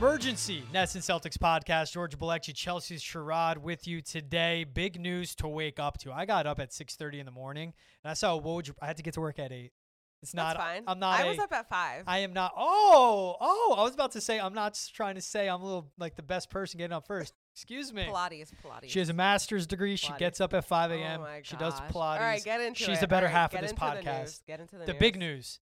Emergency Nets and Celtics podcast. George Balecki, Chelsea's Sherrod with you today. Big news to wake up to. I got up at 6:30 in the morning and I saw Woj. I had to get to work at eight. It's not. That's fine. I'm not. I was a- up at five. I am not. Oh, oh! I was about to say I'm not trying to say I'm a little like the best person getting up first. Excuse me. Pilates, Pilates. She has a master's degree. She gets up at 5 Oh a.m. my she does. Pilates. All right, get into She's it. the better right, half of this podcast. Get into the, The big news.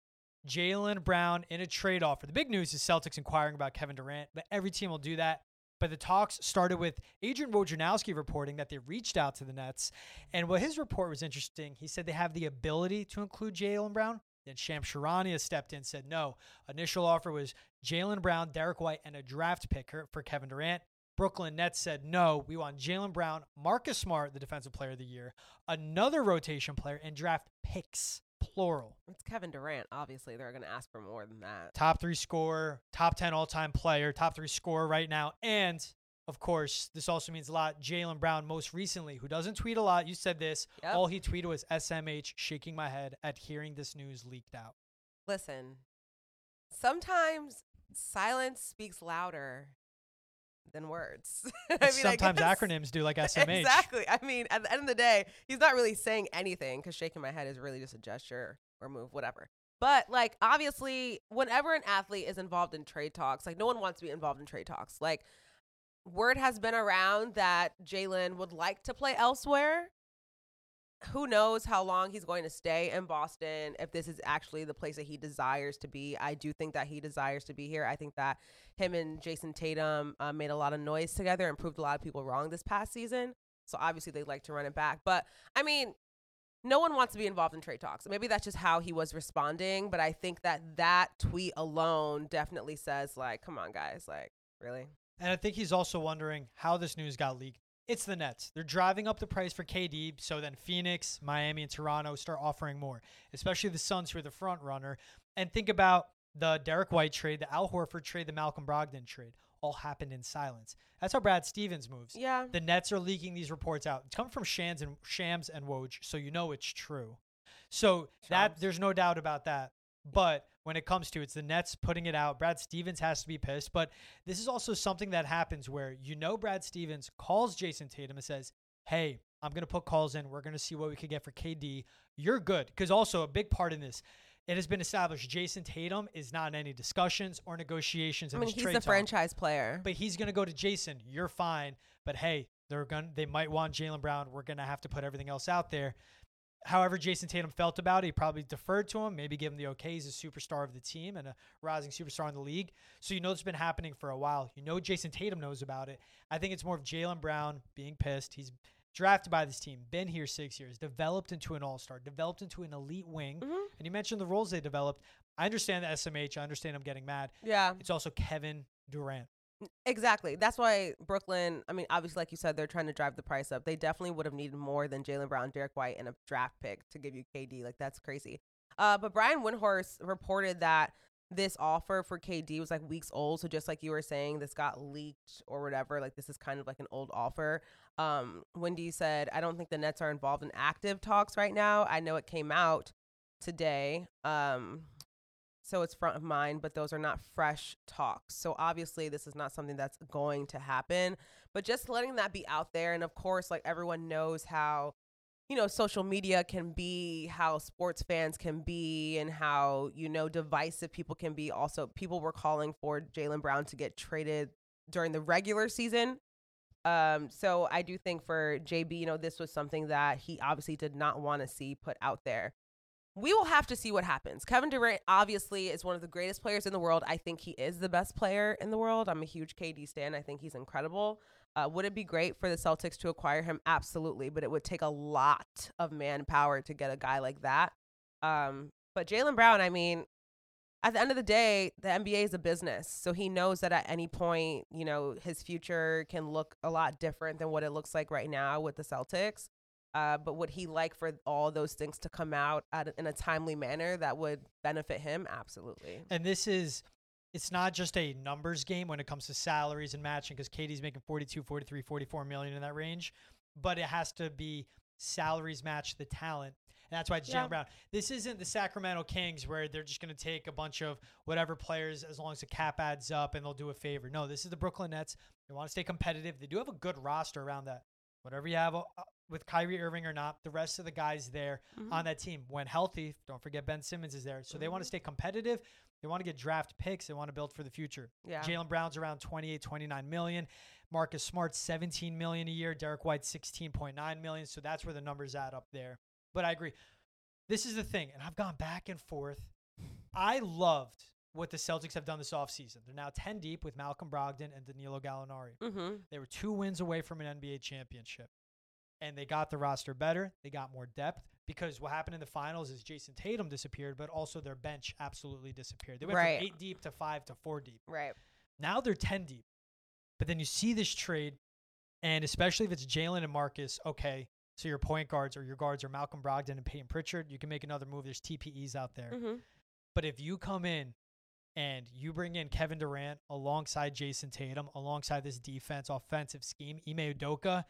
Jaylen Brown in a trade offer. The big news is Celtics inquiring about Kevin Durant, but every team will do that. But the talks started with Adrian Wojnarowski reporting that they reached out to the Nets. And what his report was interesting, he said they have the ability to include Jaylen Brown. Then Shams Charania stepped in said no. Initial offer was Jaylen Brown, Derrick White, and a draft pick for Kevin Durant. Brooklyn Nets said no. We want Jaylen Brown, Marcus Smart, the defensive player of the year, another rotation player, and draft picks, plural. It's Kevin Durant. Obviously, they're going to ask for more than that. top three scorer, top 10 all time player, top three scorer right now. And of course, this also means a lot. Jaylen Brown, most recently, who doesn't tweet a lot. You said this. Yep. All he tweeted was SMH, shaking my head at hearing this news leaked out. Listen, sometimes silence speaks louder than words. I I sometimes acronyms do like SMH. Exactly. I mean, at the end of the day, he's not really saying anything because shaking my head is really just a gesture or move, whatever. But like, obviously, whenever an athlete is involved in trade talks, like no one wants to be involved in trade talks. Like, word has been around that Jaylen would like to play elsewhere. Who knows how long he's going to stay in Boston? If this is actually the place that he desires to be, I do think that he desires to be here. I think that him and Jayson Tatum uh, made a lot of noise together and proved a lot of people wrong this past season. So obviously they'd like to run it back. But I mean, no one wants to be involved in trade talks. Maybe that's just how he was responding. But I think that that tweet alone definitely says, like, come on, guys, like, really? And I think he's also wondering how this news got leaked. It's the Nets. They're driving up the price for KD, so then Phoenix, Miami, and Toronto start offering more, especially the Suns, who are the front runner. And think about the Derrick White trade, the Al Horford trade, the Malcolm Brogdon trade. All happened in silence. That's how Brad Stevens moves. Yeah. The Nets are leaking these reports out. It's coming from Shams and Shams and Woj, so you know it's true. So that there's no doubt about that. But when it comes to it's the Nets putting it out, Brad Stevens has to be pissed. But this is also something that happens where you know Brad Stevens calls Jayson Tatum and says, "Hey, I'm gonna put calls in. We're gonna see what we could get for KD. You're good." Because also a big part in this, it has been established Jayson Tatum is not in any discussions or negotiations. I mean, he's the franchise player. but he's gonna go to Jayson. You're fine, but hey, they're gonna they might want Jaylen Brown. We're gonna have to put everything else out there. However, Jayson Tatum felt about it, he probably deferred to him, maybe give him the okay. He's a superstar of the team and a rising superstar in the league. So you know it's been happening for a while. You know Jayson Tatum knows about it. I think it's more of Jaylen Brown being pissed. He's drafted by this team, been here six years, developed into an all star, developed into an elite wing. Mhm. And you mentioned the roles they developed. I understand the SMH. I understand I'm getting mad. Yeah. It's also Kevin Durant. Exactly. That's why Brooklyn, I mean, obviously, like you said, they're trying to drive the price up. They definitely would have needed more than Jaylen Brown, Derrick White, and a draft pick to give you KD. Like, that's crazy. Uh, but Brian Windhorst reported that this offer for KD was like weeks old. So, just like you were saying, this got leaked or whatever. Like, this is kind of like an old offer. Um, Wendy said, I don't think the Nets are involved in active talks right now. I know it came out today. Um, so it's front of mind, but those are not fresh talks. So obviously, this is not something that's going to happen, but just letting that be out there. And of course, like everyone knows how, you know, social media can be, how sports fans can be, and how, you know, divisive people can be. Also, people were calling for Jaylen Brown to get traded during the regular season. Um, so I do think for JB, you know, this was something that he obviously did not want to see put out there we will have to see what happens. Kevin Durant obviously is one of the greatest players in the world. I think he is the best player in the world. I'm a huge KD stan. I think he's incredible. Uh, would it be great for the Celtics to acquire him? Absolutely, but it would take a lot of manpower to get a guy like that. Um, but Jaylen Brown, I mean, at the end of the day, the NBA is a business. So he knows that at any point, you know, his future can look a lot different than what it looks like right now with the Celtics. Uh, but would he like for all those things to come out at, in a timely manner that would benefit him? Absolutely. And this is it's not just a numbers game when it comes to salaries and matching because KD's making 42, 43, 44 million in that range, but it has to be salaries match the talent. And that's why it's Jaylen Brown. This isn't the Sacramento Kings where they're just going to take a bunch of whatever players as long as the cap adds up and they'll do a favor. No, this is the Brooklyn Nets. They want to stay competitive. They do have a good roster around that. Whatever you have uh, with Kyrie Irving or not, the rest of the guys there Mhm. on that team, when healthy, don't forget Ben Simmons is there. So they want to stay competitive. They want to get draft picks. They want to build for the future. Yeah. Jaylen Brown's around 28, 29 million. Marcus Smart 17 million a year. Derrick White 16.9 million. So that's where the numbers add up there. But I agree. This is the thing, and I've gone back and forth. I loved what the Celtics have done this offseason. They're now 10 deep with Malcolm Brogdon and Danilo Gallinari. Mm-hmm. They were two wins away from an NBA championship. And they got the roster better. They got more depth because what happened in the finals is Jayson Tatum disappeared, but also their bench absolutely disappeared. They went Right. from eight deep to five to four deep. Right. Now they're 10 deep. But then you see this trade, and especially if it's Jaylen and Marcus, okay, so your point guards or your guards are Malcolm Brogdon and Payton Pritchard, you can make another move. There's TPEs out there. Mm-hmm. But if you come in and you bring in Kevin Durant alongside Jayson Tatum, alongside this defense, offensive scheme, Ime Udoka,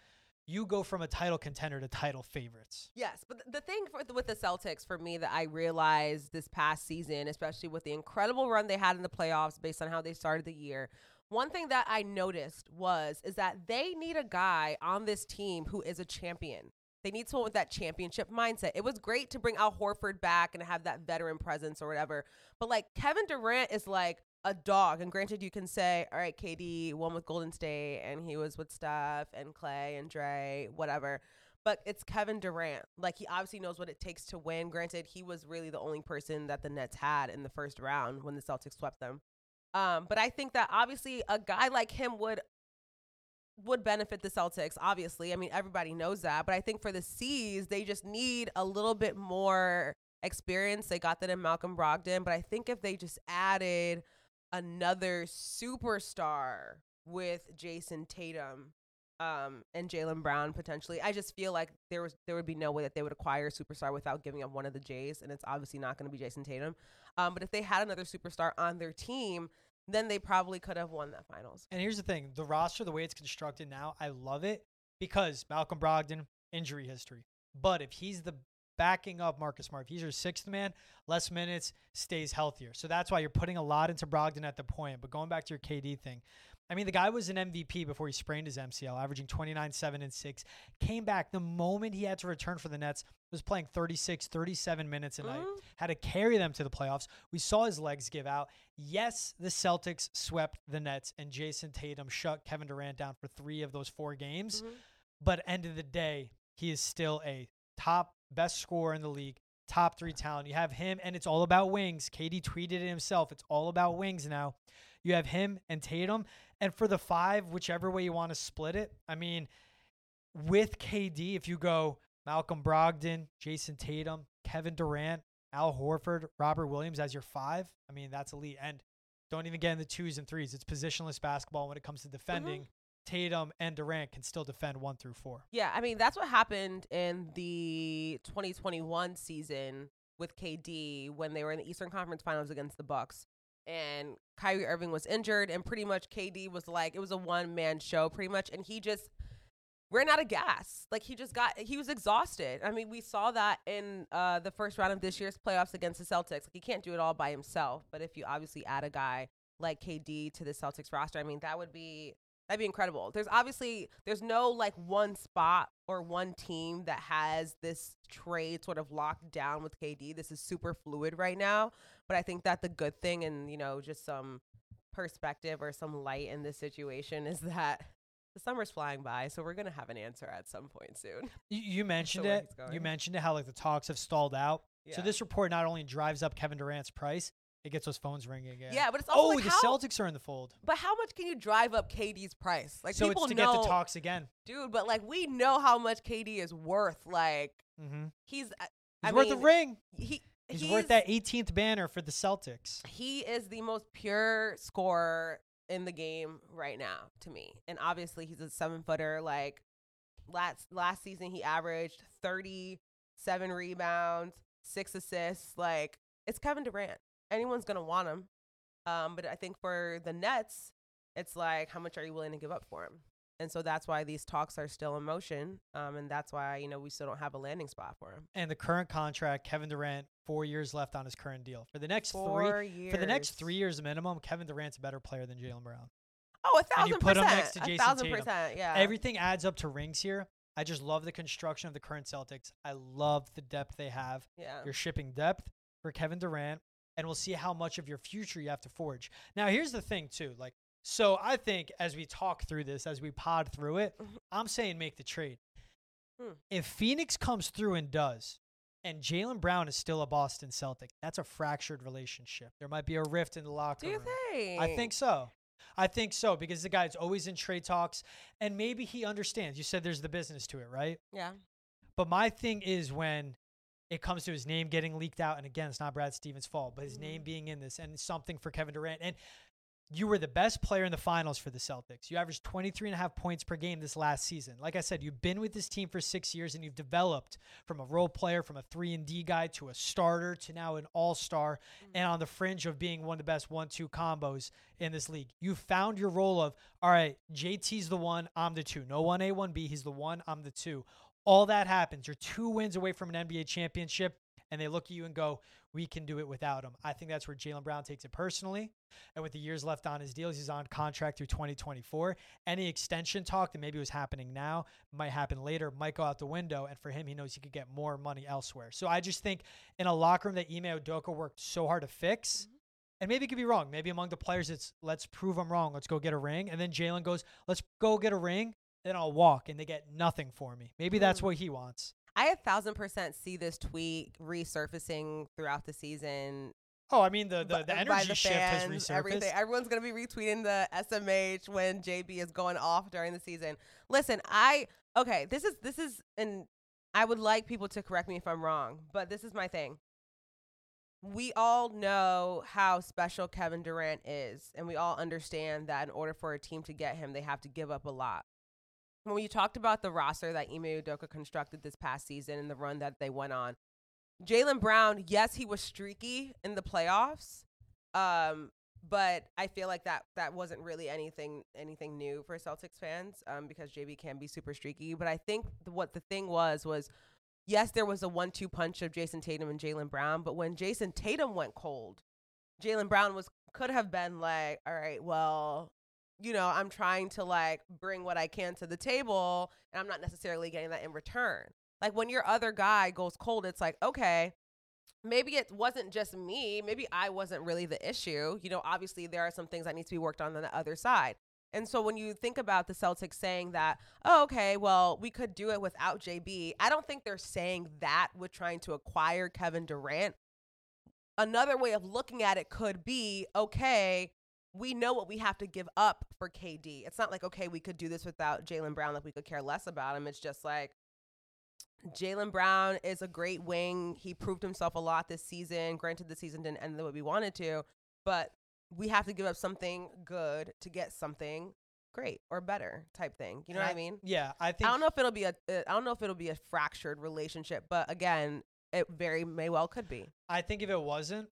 you go from a title contender to title favorites. Yes, but the thing for, with the Celtics for me that I realized this past season, especially with the incredible run they had in the playoffs based on how they started the year, one thing that I noticed was is that they need a guy on this team who is a champion. They need someone with that championship mindset. It was great to bring Al Horford back and have that veteran presence or whatever, but like Kevin Durant is like a dog. And granted, you can say, all right, KD won with Golden State and he was with Steph and Clay and Dre, whatever but it's Kevin Durant. Like he obviously knows what it takes to win. Granted, he was really the only person that the Nets had in the first round when the Celtics swept them. Um, but I think that obviously a guy like him would would benefit the Celtics. Obviously, I mean everybody knows that. But I think for the C's, they just need a little bit more experience. They got that in Malcolm Brogdon, but I think if they just added another superstar with Jayson Tatum um, and Jaylen Brown potentially. I just feel like there was there would be no way that they would acquire a superstar without giving up one of the Jays, and it's obviously not going to be Jayson Tatum. Um, but if they had another superstar on their team, then they probably could have won that finals. And here's the thing the roster, the way it's constructed now, I love it because Malcolm Brogdon, injury history. But if he's the backing up Marcus Smart, if he's your sixth man, less minutes, stays healthier. So that's why you're putting a lot into Brogdon at the point. But going back to your KD thing, I mean, the guy was an MVP before he sprained his MCL, averaging 29, 7, and 6. Came back the moment he had to return for the Nets, was playing 36, 37 minutes a night Mhm. had to carry them to the playoffs. We saw his legs give out. Yes, the Celtics swept the Nets, and Jayson Tatum shut Kevin Durant down for three of those four games. Mhm. But end of the day, he is still a top best scorer in the league, top three talent. You have him, and it's all about wings. KD tweeted it himself. It's all about wings now. You have him and Tatum. And for the five, whichever way you want to split it, I mean, with KD, if you go Malcolm Brogdon, Jayson Tatum, Kevin Durant, Al Horford, Robert Williams as your five, I mean, that's elite. And don't even get in the twos and threes. It's positionless basketball when it comes to mm-hmm. defending. Tatum and Durant can still defend one through four. Yeah, I mean that's what happened in the 2021 season with KD when they were in the Eastern Conference Finals against the Bucks. And Kyrie Irving was injured, and pretty much KD was like it was a one man show, pretty much, and he just ran out of gas. Like he just got he was exhausted. I mean, we saw that in uh, the first round of this year's playoffs against the Celtics. Like he can't do it all by himself, but if you obviously add a guy like KD to the Celtics roster, I mean that would be That'd be incredible. There's obviously there's no like one spot or one team that has this trade sort of locked down with KD. This is super fluid right now, but I think that the good thing and you know just some perspective or some light in this situation is that the summer's flying by, so we're gonna have an answer at some point soon. You, you mentioned it. You mentioned it how like the talks have stalled out. So this report not only drives up Kevin Durant's price, it gets those phones ringing again. Yeah, but it's also oh, like the how, Celtics are in the fold. But how much can you drive up KD's price? Like so people it's to know, get the talks again. dude. But like we know how much KD is worth. Like Mm-hmm. he's, He's I worth mean, a ring. He He's, worth that 18th banner for the Celtics. he is the most pure scorer in the game right now to me. And obviously he's a seven footer. Like last last season he averaged thirty seven rebounds, six assists. Like it's Kevin Durant. Anyone's gonna want him. Um, but I think for the Nets, it's like how much are you willing to give up for him? and so that's why these talks are still in motion. Um, and that's why you know we still don't have a landing spot for him. And the current contract, Kevin Durant, four years left on his current deal. For the next Four three, years. for the next three years minimum, Kevin Durant's a better player than Jaylen Brown. Oh, a and thousand you put him next to a Jayson thousand Tatum. percent. Yeah. Everything adds up to rings here. I just love the construction of the current Celtics. I love the depth they have. yeah. You're shipping depth for Kevin Durant, and we'll see how much of your future you have to forge. Now, here's the thing, too. Like, so I think as we talk through this, as we pod through it, Mhm. I'm saying make the trade. Hmm. If Phoenix comes through and does, and Jaylen Brown is still a Boston Celtic, that's a fractured relationship. There might be a rift in the locker Do you room. think? I think so. I think so because the guy's always in trade talks, and maybe he understands. You said there's the business to it, right? Yeah. But my thing is when it comes to his name getting leaked out, and again, it's not Brad Stevens' fault, but his name Mhm. being in this and something for Kevin Durant. And you were the best player in the finals for the Celtics. You averaged 23 and a half points per game this last season. Like I said, you've been with this team for six years and you've developed from a role player, from a three and D guy to a starter to now an all star and on the fringe of being one of the best one two combos in this league. You found your role of, all right, JT's the one, I'm the two. No 1A, 1B. He's the one, I'm the two. All that happens. You're two wins away from an NBA championship, and they look at you and go, we can do it without him. I think that's where Jaylen Brown takes it personally. And with the years left on his deals, he's on contract through 2024. Any extension talk that maybe was happening now might happen later, might go out the window. And for him, he knows he could get more money elsewhere. So I just think in a locker room that Ime Udoka worked so hard to fix, mm-hmm. and maybe it could be wrong. Maybe among the players, it's let's prove I'm wrong. Let's go get a ring. And then Jaylen goes, let's go get a ring. Then I'll walk, and they get nothing for me. Maybe that's Mm. what he wants. I a thousand percent see this tweet resurfacing throughout the season. Oh, I mean the the, the energy the shift has fans, resurfaced. Everything. Everyone's gonna be retweeting the SMH when JB is going off during the season. Listen, I okay. This is this is and I would like people to correct me if I'm wrong, but this is my thing. We all know how special Kevin Durant is, and we all understand that in order for a team to get him, they have to give up a lot. When you talked about the roster that Ime Udoka constructed this past season and the run that they went on, Jaylen Brown, yes, he was streaky in the playoffs, um, but I feel like that that wasn't really anything anything new for Celtics fans um, because JB can be super streaky. But I think th- what the thing was was, yes, there was a one-two punch of Jayson Tatum and Jaylen Brown, but when Jayson Tatum went cold, Jaylen Brown was could have been like, all right, well, you know, I'm trying to like bring what I can to the table, and I'm not necessarily getting that in return. Like when your other guy goes cold, it's like, okay, maybe it wasn't just me. Maybe I wasn't really the issue. You know, obviously there are some things that need to be worked on on the other side. And so when you think about the Celtics saying that, oh, okay, well, we could do it without JB, I don't think they're saying that with trying to acquire Kevin Durant. Another way of looking at it could be, okay, we know what we have to give up for KD. It's not like, okay, we could do this without Jaylen Brown, like we could care less about him. It's just like, Jaylen Brown is a great wing. He proved himself a lot this season. Granted, the season didn't end the way we wanted to, but we have to give up something good to get something great or better type thing. You know And what I mean? Yeah, I think I don't know if it'll be a uh, I don't know if it'll be a fractured relationship, but again, it very may well could be. I think if it wasn't,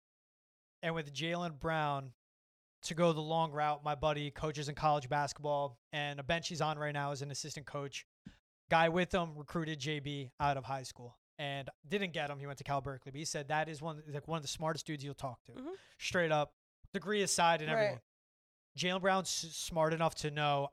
and with Jaylen Brown to go the long route, my buddy coaches in college basketball, and a bench he's on right now is an assistant coach. Guy with him recruited JB out of high school and didn't get him. He went to Cal Berkeley, but he said that is one like one of the smartest dudes you'll talk to, Mhm. straight up, degree aside and Right. everything. Jaylen Brown's smart enough to know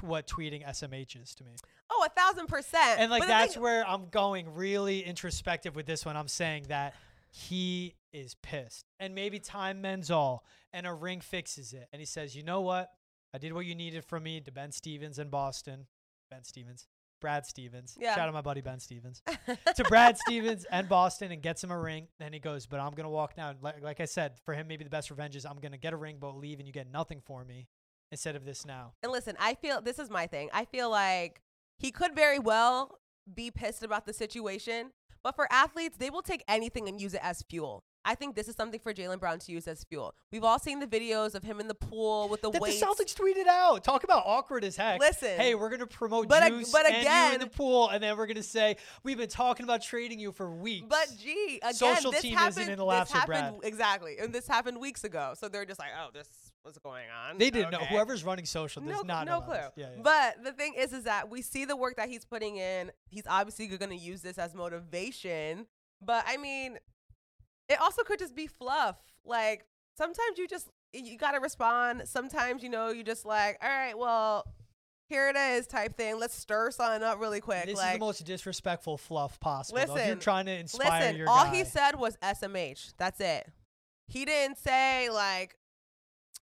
what tweeting SMH is to me. Oh, a thousand percent. And like But that's thing- where I'm going really introspective with this one. I'm saying that he is pissed. And maybe time mends all and a ring fixes it. And he says, you know what? I did what you needed from me to Ben Stevens in Boston. Ben Stevens. Brad Stevens. Yeah. Shout out my buddy Ben Stevens. to Brad Stevens and Boston and gets him a ring. Then he goes, but I'm going to walk now. Like, like I said, for him, maybe the best revenge is I'm going to get a ring, but leave and you get nothing for me instead of this now. And listen, I feel this is my thing. I feel like he could very well be pissed about the situation, but for athletes, they will take anything and use it as fuel. I think this is something for Jaylen Brown to use as fuel. We've all seen the videos of him in the pool with the that weights. the Celtics tweeted out. Talk about awkward as heck. Listen. hey, we're gonna promote But ag- juice but and you in again- the pool, and then we're gonna say we've been talking about trading you for weeks. But gee, again, Social this team happened. isn't in the laps with happened exactly, and this happened weeks ago. So they're just like, oh, this what's going on. They didn't know. Whoever's running social does no, not no know. clue. Yeah, yeah. But the thing is, is that we see the work that he's putting in. He's obviously going to use this as motivation. But I mean, it also could just be fluff. Like sometimes you just you got to respond. Sometimes you know you just like, all right, well, here it is, type thing. Let's stir something up really quick. this like, is the most disrespectful fluff possible. though. if you're Listen, trying to inspire Listen, your all guy. he said was SMH. That's it. He didn't say like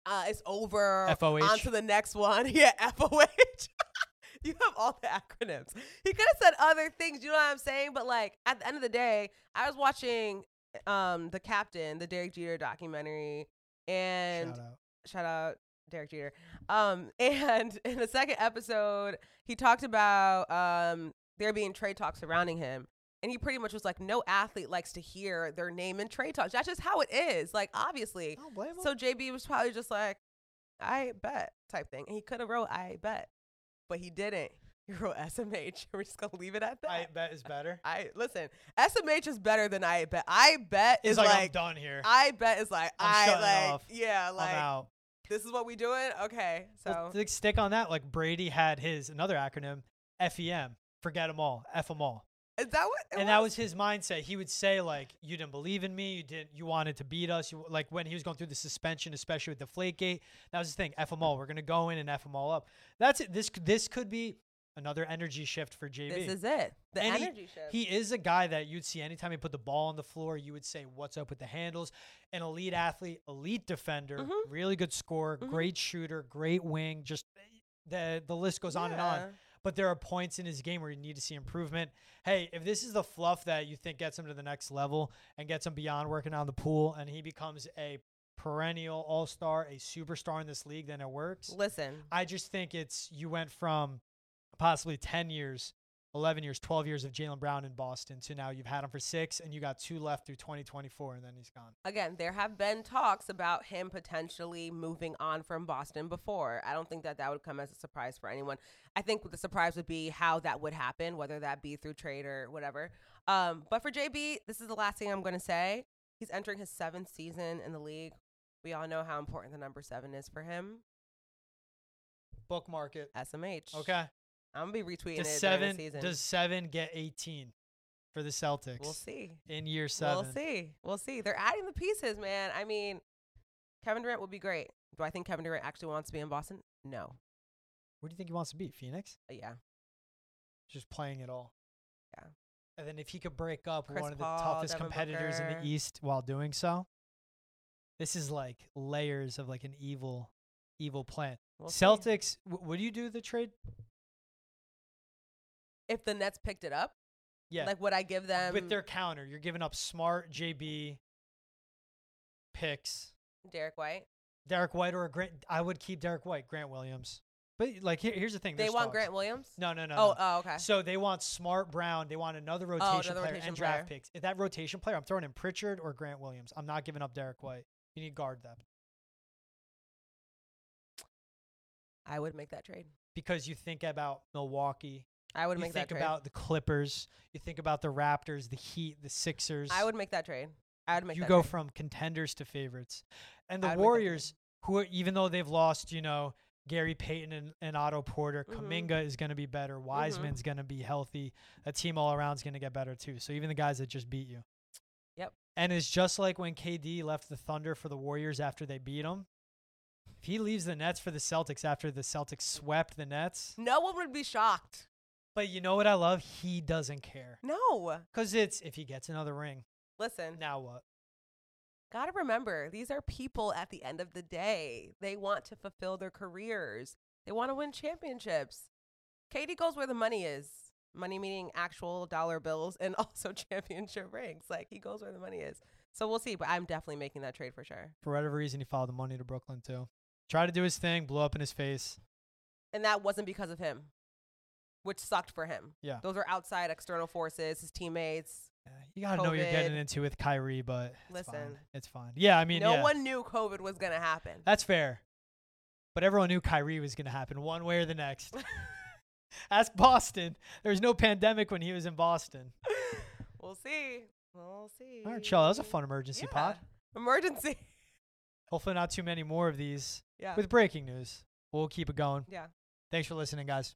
uh, it's over. FOH? On to the next one. yeah, FOH. you have all the acronyms. He could have said other things. You know what I'm saying? But like at the end of the day, I was watching um the Captain, the Derek Jeter documentary, and Shout out. shout out Derek Jeter. Um, and in the second episode, he talked about um there being trade talks surrounding him. And he pretty much was like, no athlete likes to hear their name in trade talks. That's just how it is. Like, obviously. I don't blame him. So JB was probably just like, I bet type thing. And he could have wrote I bet. But he didn't. He wrote SMH. We're just gonna leave it at that. I bet is better. I listen, SMH is better than I bet. I bet is like, I'm like done here. I bet is like I'm I like off. yeah, like I'm this is what we doing? Okay. So to stick on that, like Brady had his another acronym, FEM, forget them all, F them all. is that what and that was his mindset. He would say like, "You didn't believe in me. You didn't. You wanted to beat us. You like when he was going through the suspension, especially with the Deflategate. That was his thing. F them all. We're gonna go in and F them all up. That's it. This this could be another energy shift for JB. this is it. The And he- energy shift. He is a guy that you'd see anytime he put the ball on the floor, you would say, What's up with the handles? An elite athlete, elite defender, Mhm. really good scorer, Mhm. great shooter, great wing, just the the list goes on and on. But there are points in his game where you need to see improvement. Hey, if this is the fluff that you think gets him to the next level and gets him beyond working on the pool and he becomes a perennial all star, a superstar in this league, then it works. Listen, I just think it's you went from possibly 10 years, 11 years, 12 years of Jaylen Brown in Boston to now you've had him for six and you got two left through 2024 and then he's gone. again, there have been talks about him potentially moving on from Boston before. I don't think that that would come as a surprise for anyone. I think the surprise would be how that would happen, whether that be through trade or whatever. Um, but for JB, this is the last thing I'm going to say. He's entering his seventh season in the league. We all know how important the number seven is for him. Bookmark it. SMH. Okay. I'm gonna be retweeting Does it seven the season. does seven get 18 for the Celtics we'll see. in year seven? We'll see. We'll see. They're adding the pieces, man. I mean, Kevin Durant would be great. Do I think Kevin Durant actually wants to be in Boston? No. Where do you think he wants to be? Phoenix? Uh, yeah. Just playing it all. Yeah. And then if he could break up Chris one of the Paul, toughest Devin competitors in the East while doing so, this is like layers of like an evil, evil plan. We'll. Celtics, w- would you do the trade? If the Nets picked it up, Yeah. like would I give them with their counter, you're giving up smart JB picks. Derrick White? Derrick White or a Grant. I would keep Derrick White, Grant Williams. But like, here, here's the thing. They want talks. Grant Williams? No, no, no. oh, no. oh, okay. So they want Smart Brown. They want another oh, rotation another player rotation and draft picks. If that rotation player, I'm throwing in Pritchard or Grant Williams. I'm not giving up Derrick White. You need guard depth I would make that trade. because you think about Milwaukee. I would You make that trade. think about the Clippers. You think about the Raptors, the Heat, the Sixers. I would make that trade. I would make that you that go trade. from contenders to favorites. And the would make that trade. Warriors, who are, even though they've lost, you know, Gary Payton and, and Otto Porter, Mhm. Kuminga is going to be better. Wiseman's going to be healthy. A team all around is going to get better too. So even the guys that just beat you. Yep. And it's just like when KD left the Thunder for the Warriors after they beat them. If he leaves the Nets for the Celtics after the Celtics swept the Nets, No one would be shocked. But you know what I love? He doesn't care. No. Because it's if he gets another ring, Listen, now what? gotta remember, these are people at the end of the day. They want to fulfill their careers. They want to win championships. KD goes where the money is. Money meaning actual dollar bills and also championship rings. Like he goes where the money is. So we'll see. But I'm definitely making that trade for sure. For whatever reason, he followed the money to Brooklyn too. Tried to do his thing, blew up in his face. And that wasn't because of him, which sucked for him. Yeah. Those are outside external forces, his teammates. Yeah, You gotta know what you're getting into with Kyrie, but it's fine. Listen. It's fine. Yeah, I mean, no yeah, one knew COVID was going to happen. that's fair. But everyone knew Kyrie was gonna happen one way or the next. Ask Boston. There was no pandemic when he was in Boston. we'll see. We'll see. All right, chill. That was a fun emergency Yeah. pod. Emergency. Hopefully, not too many more of these. Yeah. with breaking news. We'll keep it going. yeah. Thanks for listening, guys.